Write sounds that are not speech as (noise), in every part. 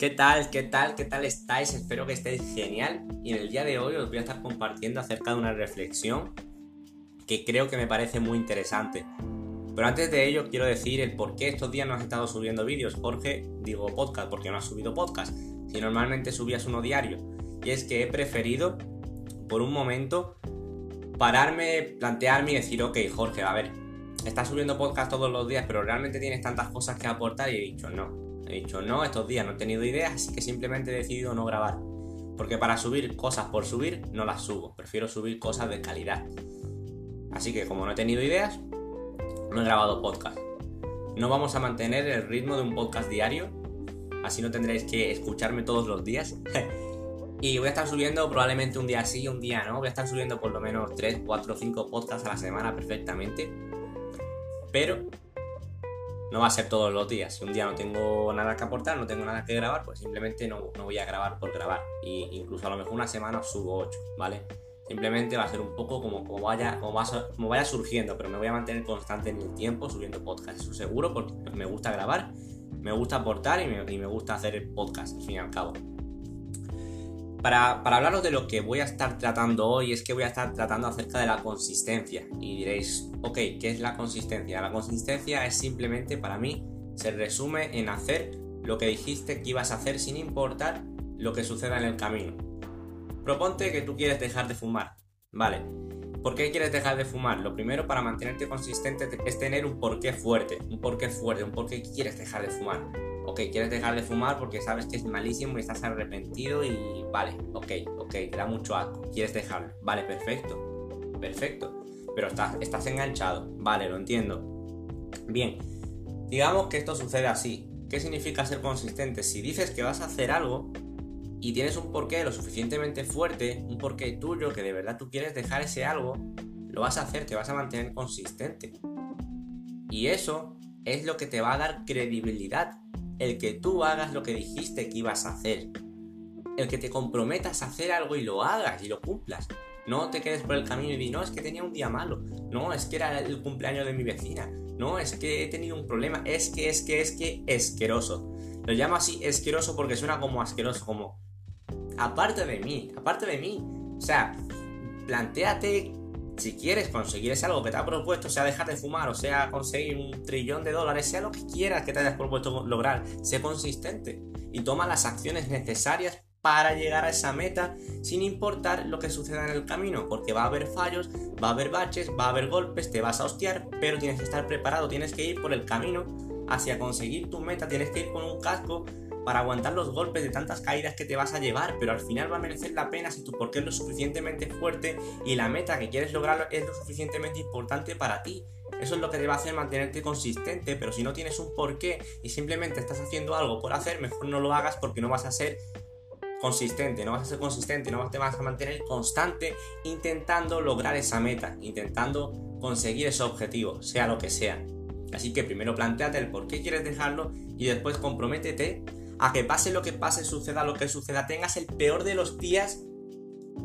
¿Qué tal? ¿Qué tal? ¿Qué tal estáis? Espero que estéis genial. Y en el día de hoy os voy a estar compartiendo acerca de una reflexión que creo que me parece muy interesante. Pero antes de ello quiero decir el por qué estos días no has estado subiendo vídeos. Jorge, digo podcast, porque no has subido podcast. Si normalmente subías uno diario. Y es que he preferido, por un momento, pararme, plantearme y decir, ok, Jorge, a ver, estás subiendo podcast todos los días, pero realmente tienes tantas cosas que aportar y he dicho no. He dicho no, estos días no he tenido ideas, así que simplemente he decidido no grabar. Porque para subir cosas por subir, no las subo. Prefiero subir cosas de calidad. Así que como no he tenido ideas, no he grabado podcast. No vamos a mantener el ritmo de un podcast diario. Así no tendréis que escucharme todos los días. (laughs) y voy a estar subiendo probablemente un día sí, un día no. Voy a estar subiendo por lo menos 3, 4, 5 podcasts a la semana perfectamente pero no va a ser todos los días. Si un día no tengo nada que aportar, no tengo nada que grabar, pues simplemente no, voy a grabar por grabar. Y incluso a lo mejor una semana subo 8, ¿vale? Simplemente va a ser un poco como, como, vaya, como, vaya surgiendo, pero me voy a mantener constante en el tiempo subiendo podcast, eso seguro, porque me gusta grabar, me gusta aportar y me, y me gusta hacer el podcast, al fin y al cabo. Para, hablaros de lo que voy a estar tratando hoy, es que voy a estar tratando acerca de la consistencia. Y diréis, ok, ¿qué es la consistencia? La consistencia es simplemente, para mí, se resume en hacer lo que dijiste que ibas a hacer sin importar lo que suceda en el camino. Proponte que tú quieres dejar de fumar. Vale. ¿Por qué quieres dejar de fumar? Lo primero para mantenerte consistente es tener un porqué fuerte. Un porqué fuerte, un porqué quieres dejar de fumar ok, quieres dejar de fumar porque sabes que es malísimo y estás arrepentido y vale, ok, ok, te da mucho asco, quieres dejarlo, vale, perfecto, perfecto, pero estás, estás enganchado, vale, lo entiendo. Bien, digamos que esto sucede así. ¿Qué significa ser consistente? Si dices que vas a hacer algo y tienes un porqué lo suficientemente fuerte, un porqué tuyo que de verdad tú quieres dejar ese algo, lo vas a hacer, te vas a mantener consistente. Y eso es lo que te va a dar credibilidad el que tú hagas lo que dijiste que ibas a hacer. El que te comprometas a hacer algo y lo hagas y lo cumplas. No te quedes por el camino y di, no, es que tenía un día malo. No, es que era el cumpleaños de mi vecina. No, es que he tenido un problema. Es que, es que, es que, asqueroso. Lo llamo así asqueroso porque suena como asqueroso, como... Aparte de mí, aparte de mí. O sea, planteate si quieres conseguir algo que te ha propuesto, sea dejar de fumar o sea conseguir un trillón de dólares, sea lo que quieras que te hayas propuesto lograr, sé consistente y toma las acciones necesarias para llegar a esa meta sin importar lo que suceda en el camino, porque va a haber fallos, va a haber baches, va a haber golpes, te vas a hostiar, pero tienes que estar preparado, tienes que ir por el camino hacia conseguir tu meta, tienes que ir con un casco para aguantar los golpes de tantas caídas que te vas a llevar, pero al final va a merecer la pena si tu porqué es lo suficientemente fuerte y la meta que quieres lograr es lo suficientemente importante para ti. Eso es lo que te va a hacer mantenerte consistente, pero si no tienes un porqué y simplemente estás haciendo algo por hacer, mejor no lo hagas porque no vas a ser consistente, no vas a ser consistente, no te vas a mantener constante intentando lograr esa meta, intentando conseguir ese objetivo, sea lo que sea. Así que primero planteate el por qué quieres dejarlo y después comprométete a que pase lo que pase, suceda lo que suceda, tengas el peor de los días,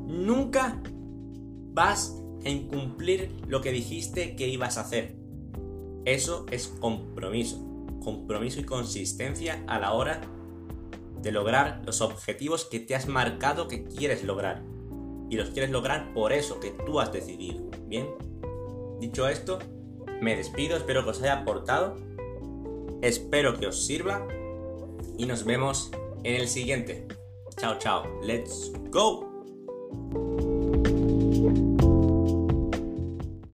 nunca vas a incumplir lo que dijiste que ibas a hacer. Eso es compromiso, compromiso y consistencia a la hora de lograr los objetivos que te has marcado que quieres lograr. Y los quieres lograr por eso que tú has decidido. Bien, dicho esto, me despido, espero que os haya aportado, espero que os sirva y nos vemos en el siguiente. Chao, chao. Let's go.